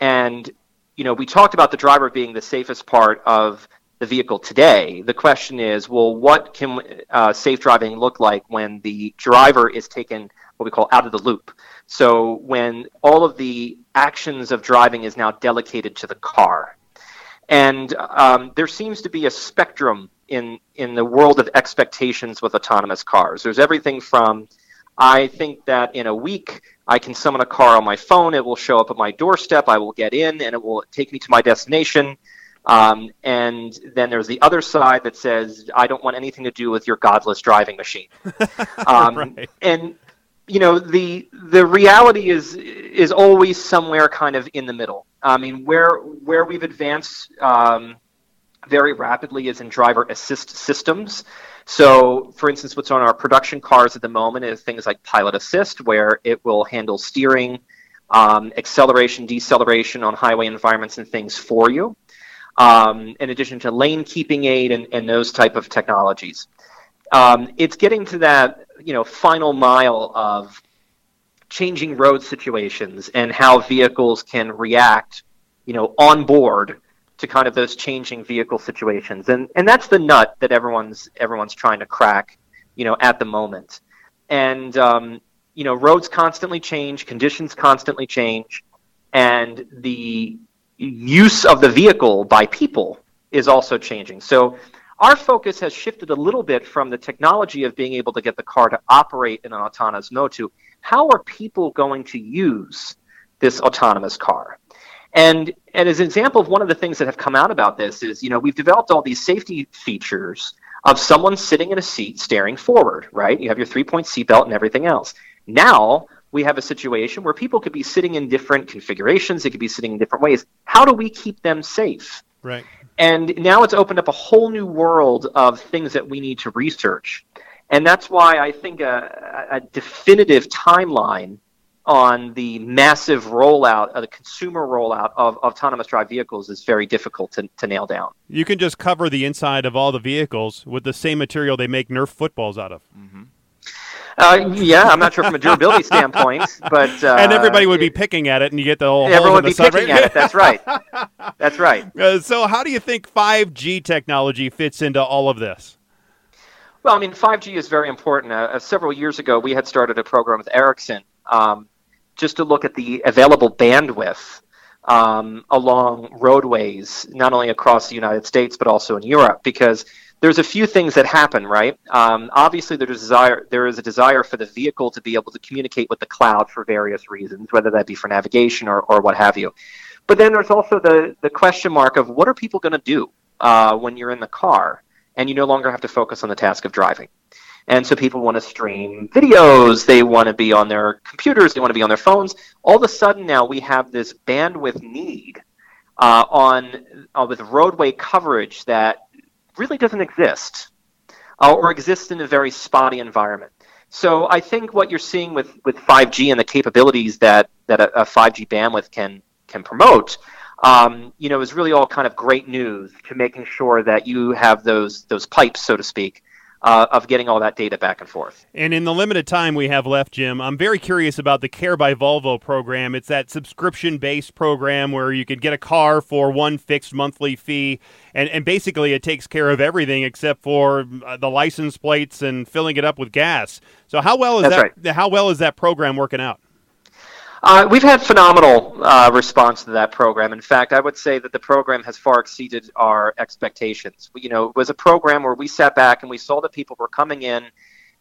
And you know, we talked about the driver being the safest part of the vehicle today. The question is, well, what can uh, safe driving look like when the driver is taken what we call out of the loop? So when all of the actions of driving is now delegated to the car. And um, there seems to be a spectrum in in the world of expectations with autonomous cars. There's everything from I think that in a week I can summon a car on my phone. It will show up at my doorstep. I will get in, and it will take me to my destination. Um, and then there's the other side that says I don't want anything to do with your godless driving machine. Um, right. And you know the the reality is is always somewhere kind of in the middle. I mean, where where we've advanced. Um, very rapidly is in driver assist systems. So, for instance, what's on our production cars at the moment is things like pilot assist, where it will handle steering, um, acceleration, deceleration on highway environments and things for you, um, in addition to lane keeping aid and, and those type of technologies. Um, it's getting to that you know final mile of changing road situations and how vehicles can react you know on board to kind of those changing vehicle situations, and and that's the nut that everyone's everyone's trying to crack, you know, at the moment. And um, you know, roads constantly change, conditions constantly change, and the use of the vehicle by people is also changing. So our focus has shifted a little bit from the technology of being able to get the car to operate in an autonomous mode to how are people going to use this autonomous car? And, and as an example of one of the things that have come out about this is, you know, we've developed all these safety features of someone sitting in a seat staring forward, right? You have your three point seatbelt and everything else. Now we have a situation where people could be sitting in different configurations, they could be sitting in different ways. How do we keep them safe? Right. And now it's opened up a whole new world of things that we need to research. And that's why I think a, a definitive timeline on the massive rollout, uh, the consumer rollout of, of autonomous drive vehicles is very difficult to, to nail down. You can just cover the inside of all the vehicles with the same material they make Nerf footballs out of. Mm-hmm. Uh, yeah, I'm not sure from a durability standpoint, but uh, and everybody would be picking at it, and you get the whole everyone would be picking right? at it. That's right. That's right. Uh, so, how do you think 5G technology fits into all of this? Well, I mean, 5G is very important. Uh, uh, several years ago, we had started a program with Ericsson um, just to look at the available bandwidth um, along roadways, not only across the United States but also in Europe, because there's a few things that happen, right? Um, obviously, there's desire, there is a desire for the vehicle to be able to communicate with the cloud for various reasons, whether that be for navigation or, or what have you. But then there's also the, the question mark of what are people going to do uh, when you're in the car and you no longer have to focus on the task of driving. And so people want to stream videos, they want to be on their computers, they want to be on their phones. All of a sudden now we have this bandwidth need uh, on uh, with roadway coverage that really doesn't exist uh, or exists in a very spotty environment. So I think what you're seeing with, with 5G and the capabilities that, that a, a 5G bandwidth can can promote, um, you know, is really all kind of great news to making sure that you have those those pipes, so to speak, uh, of getting all that data back and forth. And in the limited time we have left, Jim, I'm very curious about the Care by Volvo program. It's that subscription based program where you could get a car for one fixed monthly fee, and, and basically it takes care of everything except for uh, the license plates and filling it up with gas. So how well is That's that? right. How well is that program working out? Uh, we've had phenomenal uh, response to that program. In fact, I would say that the program has far exceeded our expectations. You know, it was a program where we sat back and we saw that people were coming in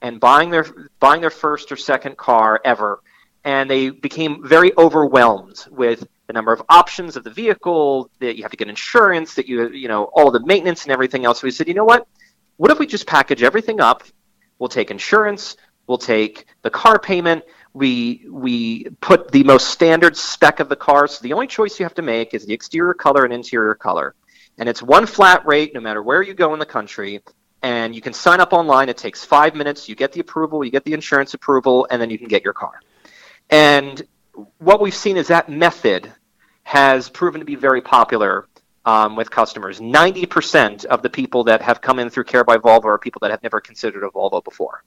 and buying their buying their first or second car ever, and they became very overwhelmed with the number of options of the vehicle that you have to get insurance, that you you know all the maintenance and everything else. So we said, you know what? What if we just package everything up? We'll take insurance, we'll take the car payment, we we put the most standard spec of the car. So the only choice you have to make is the exterior color and interior color, and it's one flat rate no matter where you go in the country. And you can sign up online. It takes five minutes. You get the approval, you get the insurance approval, and then you can get your car. And what we've seen is that method has proven to be very popular um, with customers. 90% of the people that have come in through Care by Volvo are people that have never considered a Volvo before.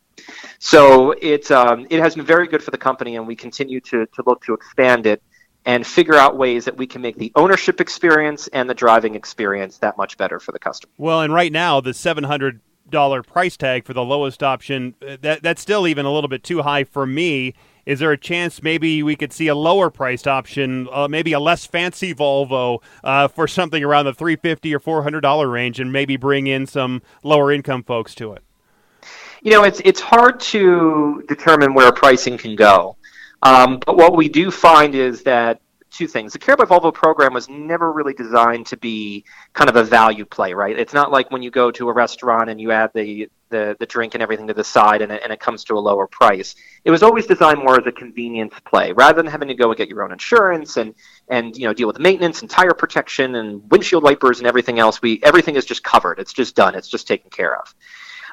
So it, um, it has been very good for the company, and we continue to, to look to expand it and figure out ways that we can make the ownership experience and the driving experience that much better for the customer. Well, and right now the seven hundred dollar price tag for the lowest option uh, that that's still even a little bit too high for me. Is there a chance maybe we could see a lower priced option, uh, maybe a less fancy Volvo uh, for something around the three fifty or four hundred dollar range, and maybe bring in some lower income folks to it? You know, it's it's hard to determine where pricing can go. Um, but what we do find is that two things. The Care by Volvo program was never really designed to be kind of a value play, right? It's not like when you go to a restaurant and you add the the, the drink and everything to the side and it, and it comes to a lower price. It was always designed more as a convenience play rather than having to go and get your own insurance and, and you know deal with maintenance and tire protection and windshield wipers and everything else. We everything is just covered. It's just done. It's just taken care of.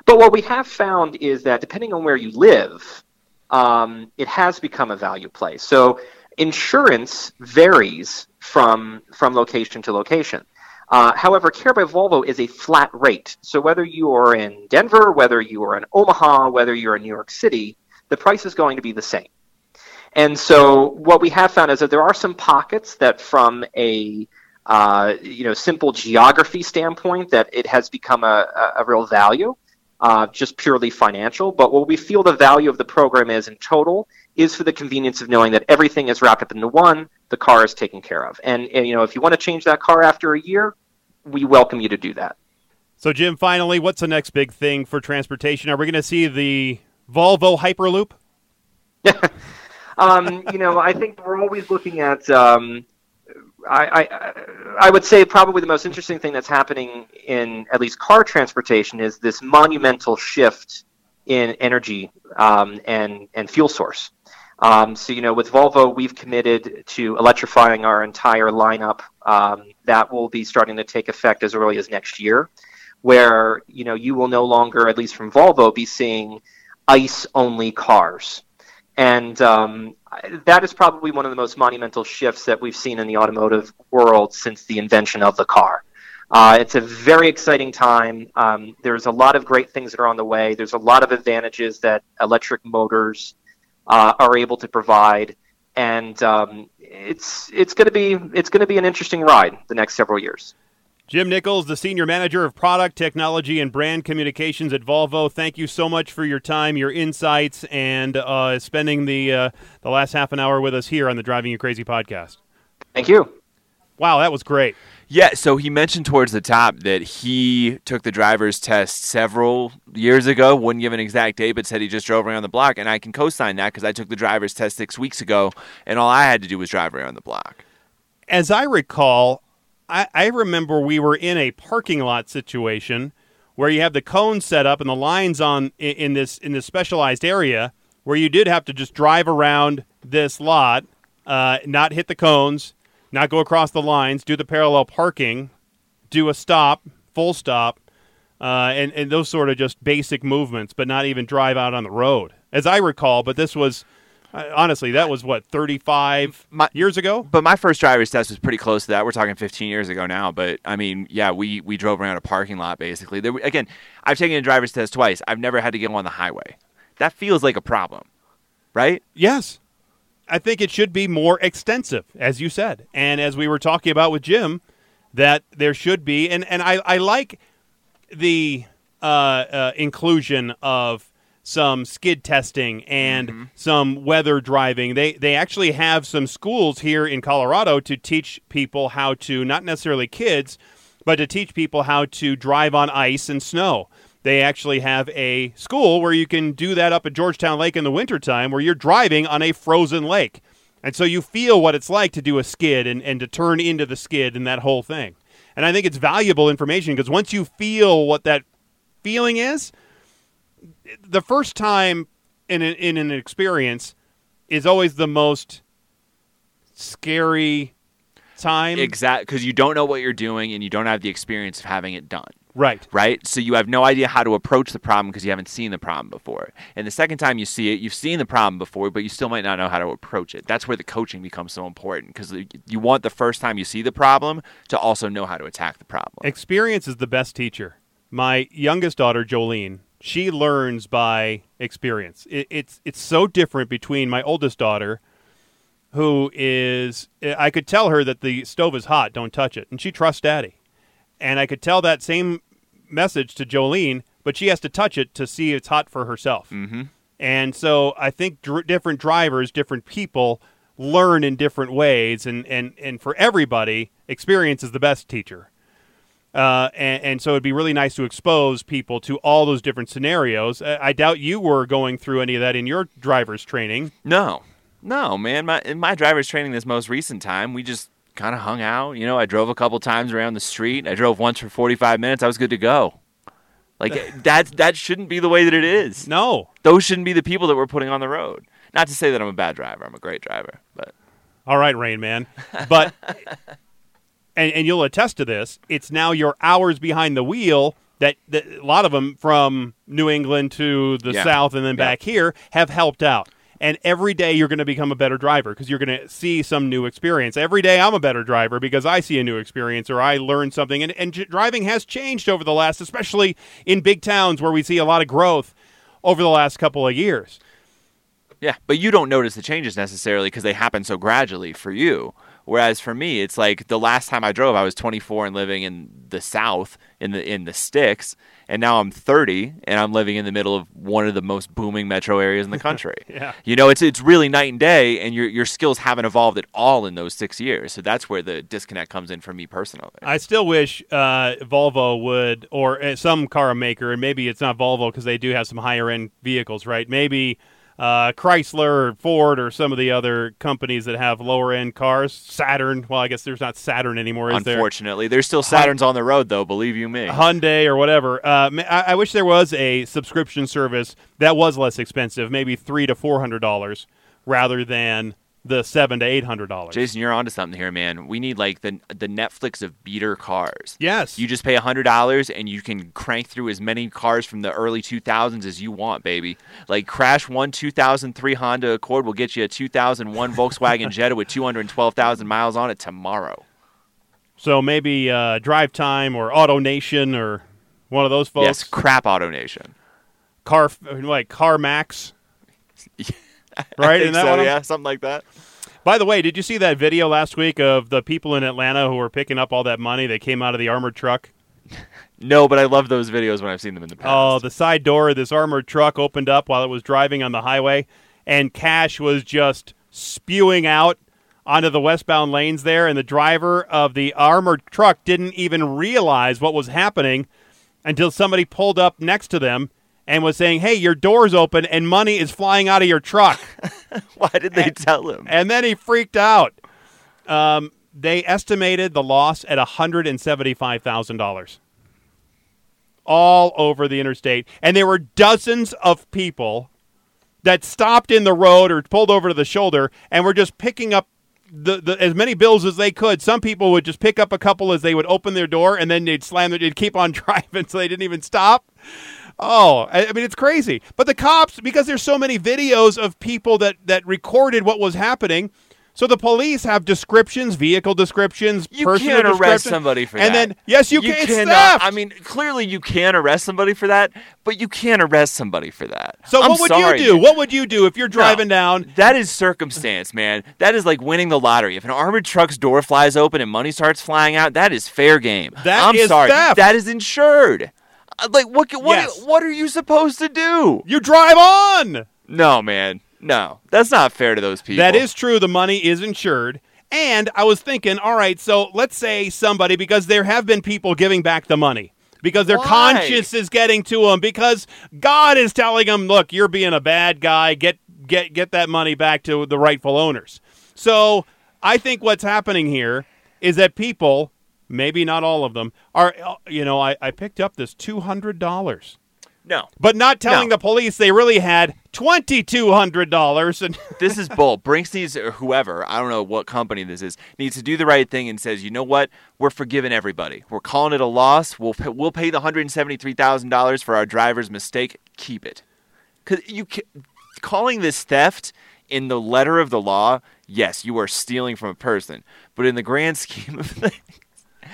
But what we have found is that depending on where you live, um, it has become a value play. So insurance varies from from location to location. Uh, however, Care by Volvo is a flat rate. So whether you are in Denver, whether you are in Omaha, whether you're in New York City, the price is going to be the same. And so what we have found is that there are some pockets that from a uh, you know simple geography standpoint that it has become a, a, real value uh, just purely financial. But what we feel the value of the program is in total is for the convenience of knowing that everything is wrapped up into one, the car is taken care of. And, and you know, if you want to change that car after a year, we welcome you to do that. So, Jim, finally, what's the next big thing for transportation? Are we going to see the Volvo Hyperloop? um, you know, I think we're always looking at. Um, I, I, I would say probably the most interesting thing that's happening in at least car transportation is this monumental shift in energy um, and and fuel source. Um, so you know, with Volvo, we've committed to electrifying our entire lineup. Um, that will be starting to take effect as early as next year, where you know you will no longer, at least from Volvo, be seeing ICE-only cars and um, that is probably one of the most monumental shifts that we've seen in the automotive world since the invention of the car. Uh, it's a very exciting time. Um, there's a lot of great things that are on the way. There's a lot of advantages that electric motors uh, are able to provide, and um, it's it's going to be it's going to be an interesting ride the next several years. Jim Nichols, the Senior Manager of Product, Technology, and Brand Communications at Volvo. Thank you so much for your time, your insights, and uh, spending the uh, the last half an hour with us here on the Driving You Crazy podcast. Thank you. Wow, that was great. Yeah, so he mentioned towards the top that he took the driver's test several years ago. Wouldn't give an exact date, but said he just drove around the block. And I can co sign that because I took the driver's test six weeks ago, and all I had to do was drive around the block. As I recall, I, I remember we were in a parking lot situation where you have the cones set up and the lines on in, in this in this specialized area where you did have to just drive around this lot, uh, not hit the cones, not go across the lines, do the parallel parking, do a stop, full stop, uh, and, and those sort of just basic movements, but not even drive out on the road, as I recall. But this was, uh, honestly, that was what, 35 years ago? But my first driver's test was pretty close to that. We're talking 15 years ago now. But I mean, yeah, we, we drove around a parking lot basically. There, again, I've taken a driver's test twice. I've never had to go on the highway. That feels like a problem, right? Yes. I think it should be more extensive, as you said. And as we were talking about with Jim, that there should be, and, and I, I like the uh, uh, inclusion of some skid testing and some weather driving. They they actually have some schools here in Colorado to teach people how to not necessarily kids, but to teach people how to drive on ice and snow. They actually have a school where you can do that up at Georgetown Lake in the wintertime where you're driving on a frozen lake. And so you feel what it's like to do a skid and, and to turn into the skid and that whole thing. And I think it's valuable information because once you feel what that feeling is, the first time in in an experience is always the most scary time. Exactly, because you don't know what you're doing and you don't have the experience of having it done. Right. right? So you have no idea how to approach the problem because you haven't seen the problem before. And the second time you see it, you've seen the problem before, but you still might not know how to approach it. That's where the coaching becomes so important because you want the first time you see the problem to also know how to attack the problem. Experience is the best teacher. My youngest daughter, Jolene, she learns by experience. It, it's it's so different between my oldest daughter, who is I could tell her that the stove is hot, don't touch it, and she trusts daddy. And I could tell that same message to Jolene, but she has to touch it to see it's hot for herself. Mm-hmm. And so I think dr- different drivers, different people learn in different ways, and, and, and for everybody, experience is the best teacher. Uh, and, and so it'd be really nice to expose people to all those different scenarios. Uh, I doubt you were going through any of that in your driver's training. No, no, man. My in my driver's training this most recent time, we just kind of hung out. You know, I drove a couple times around the street. I drove once for 45 minutes. I was good to go. Like that that shouldn't be the way that it is. No. Those shouldn't be the people that we're putting on the road. Not to say that I'm a bad driver. I'm a great driver, but All right, Rain Man. But and, and you'll attest to this. It's now your hours behind the wheel that, that a lot of them from New England to the Yeah. South and then Yeah. back here have helped out. And every day you're going to become a better driver because you're going to see some new experience. Every day I'm a better driver because I see a new experience or I learn something. And, and driving has changed over the last, especially in big towns where we see a lot of growth over the last couple of years. Yeah, but you don't notice the changes necessarily because they happen so gradually for you. Whereas for me, it's like the last time I drove, I was 24 and living in the South, in the in the sticks, and now I'm 30 and I'm living in the middle of one of the most booming metro areas in the country. Yeah. You know, it's it's really night and day, and your your skills haven't evolved at all in those six years. So that's where the disconnect comes in for me personally. I still wish uh, Volvo would, or uh, some car maker, and maybe it's not Volvo because they do have some higher end vehicles, right? Maybe uh, Chrysler or Ford or some of the other companies that have lower end cars. Saturn, well, I guess there's not Saturn anymore, is there? Unfortunately, there's still Saturns on the road, though. Believe you me. Hyundai or whatever. Uh, I, I wish there was a subscription service that was less expensive, maybe three to four hundred dollars, rather than the seven to eight hundred dollars. Jayson, you're onto something here, man. We need like the the Netflix of beater cars. Yes, You just pay hundred dollars and you can crank through as many cars from the early 2000s as you want, baby. Like Crash One 2003 Honda Accord will get you a 2001 Volkswagen Jetta with 212,000 miles on it tomorrow. so maybe uh, DriveTime or AutoNation or one of those folks. Yes, crap AutoNation. car like CarMax right in that so, yeah, something like that. by the way did you see that video last week of the people in atlanta who were picking up all that money they came out of the armored truck No, but I love those videos when I've seen them in the past. oh the side door of this armored truck opened up while it was driving on the highway and cash was just spewing out onto the westbound lanes there, and the driver of the armored truck didn't even realize what was happening until somebody pulled up next to them and was saying, "Hey, your door's open and money is flying out of your truck." Why did they tell him? and then he freaked out. Um, they estimated the loss at hundred and seventy-five thousand dollars, all over the interstate, and there were dozens of people that stopped in the road or pulled over to the shoulder and were just picking up the, the as many bills as they could. Some people would just pick up a couple as they would open their door, and then they'd slam it. They'd keep on driving, so they didn't even stop. Oh, I I mean, it's crazy. But the cops, because there's so many videos of people that that recorded what was happening, so the police have descriptions, vehicle descriptions, You personal can't arrest somebody for and that. then yes, you, can. It's cannot. I mean, clearly you can arrest somebody for that, but you can't arrest somebody for that. so I'm what would sorry, you do? What would you do if you're driving No, down? That is circumstance, man. That is like winning the lottery. If an armored truck's door flies open and money starts flying out, that is fair game. That I'm is sorry. theft. That is insured. Like what? What? Yes. What are you supposed to do? You drive on. No, man. No, that's not fair to those people. That is true. The money is insured. And I was thinking, all right, so let's say somebody, because there have been people giving back the money because their Why? conscience is getting to them because God is telling them, look, you're being a bad guy. Get get get that money back to the rightful owners. So I think what's happening here is that people, maybe not all of them, are uh, you know, I, I picked up this two hundred dollars. no. But not telling No. the police they really had twenty two hundred dollars and this is bull. Brinks needs or whoever I don't know what company this is needs to do the right thing and says, you know what, we're forgiving everybody. We're calling it a loss. We'll pay, we'll pay the hundred seventy three thousand dollars for our driver's mistake. Keep it, because you calling this theft in the letter of the law. Yes, you are stealing from a person, but in the grand scheme of things.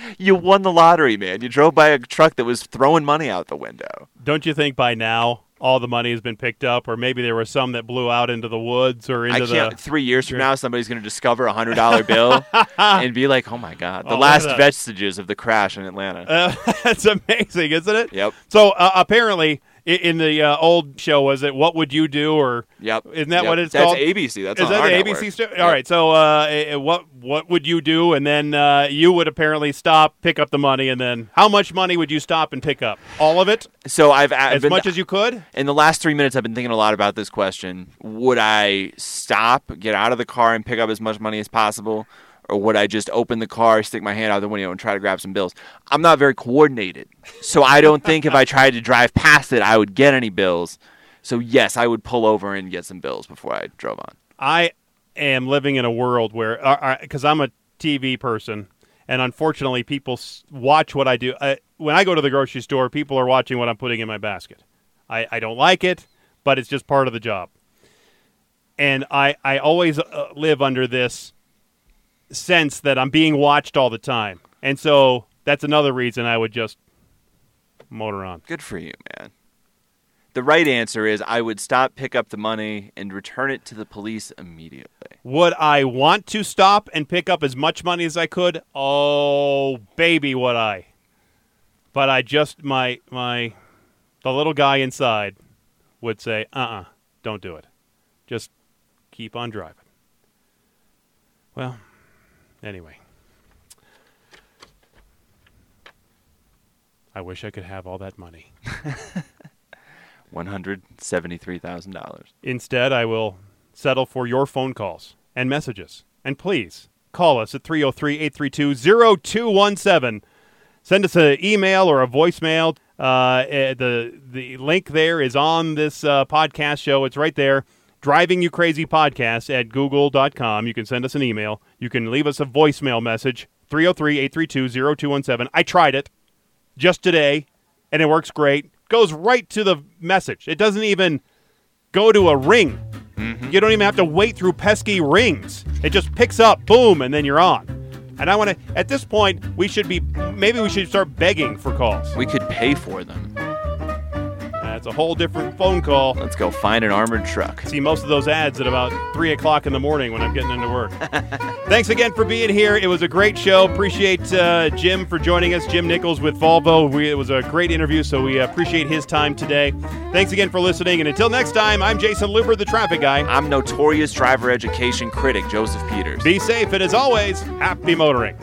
You won the lottery, man. You drove by a truck that was throwing money out the window. Don't you think by now all the money has been picked up, or maybe there were some that blew out into the woods or I into can't. the? Three years from now, somebody's going to discover a hundred dollar bill and be like, "Oh my god, the Oh, last vestiges of the crash in Atlanta." Uh, that's amazing, isn't it? Yep. So uh, apparently, i- in the uh, old show, was it "What Would You Do?" or Yep. Isn't that Yep. what it's That's called? ABC. That's is that the. ABC? Sto- Yep. All right. So uh, what what would you do? And then uh, you would apparently stop, pick up the money, and then how much money would you stop and pick up? All of it, So I've, I've as been, much as you could. in the last three minutes, I've been thinking a lot about this question. Would I stop, get out of the car, and pick up as much money as possible? Or would I just open the car, stick my hand out the window, and try to grab some bills? I'm not very coordinated. So I don't think if I tried to drive past it, I would get any bills. So, yes, I would pull over and get some bills before I drove on. I am living in a world where, because I'm a TV person, and unfortunately, people watch what I do. I, when I go to the grocery store, people are watching what I'm putting in my basket. I, I don't like it, but it's just part of the job. And I, I always uh, live under this sense that I'm being watched all the time. And so that's another reason I would just motor on. Good for you, man. The right answer is I would stop, pick up the money, and return it to the police immediately. Would I want to stop and pick up as much money as I could? Oh, baby, would I. But I just my my the little guy inside would say, "Uh-uh, don't do it. Just keep on driving." Well, anyway. I wish I could have all that money. $173,000. Instead, I will settle for your phone calls and messages. And please call us at 303 832 0217. Send us an email or a voicemail. Uh, eh, the, the link there is on this uh, podcast show. It's right there. Driving You Crazy Podcast at google.com. You can send us an email. You can leave us a voicemail message 303 832 0217. I tried it just today, and it works great. Goes right to the message. It doesn't even go to a ring. Mm-hmm. You don't even have to wait through pesky rings. It just picks up, boom, and then you're on. And I want to. At this point, we should be. Maybe we should start begging for calls. We could pay for them. That's a whole different phone call. Let's go find an armored truck. See most of those ads at about 3 o'clock in the morning when I'm getting into work. Thanks again for being here. It was a great show. Appreciate uh, Jim for joining us. Jim Nichols with Volvo. We, it was a great interview, so we appreciate his time today. Thanks again for listening. And until next time, I'm Jayson Luber, the traffic guy. I'm notorious driver education critic Joseph Peters. Be safe, and as always, happy motoring.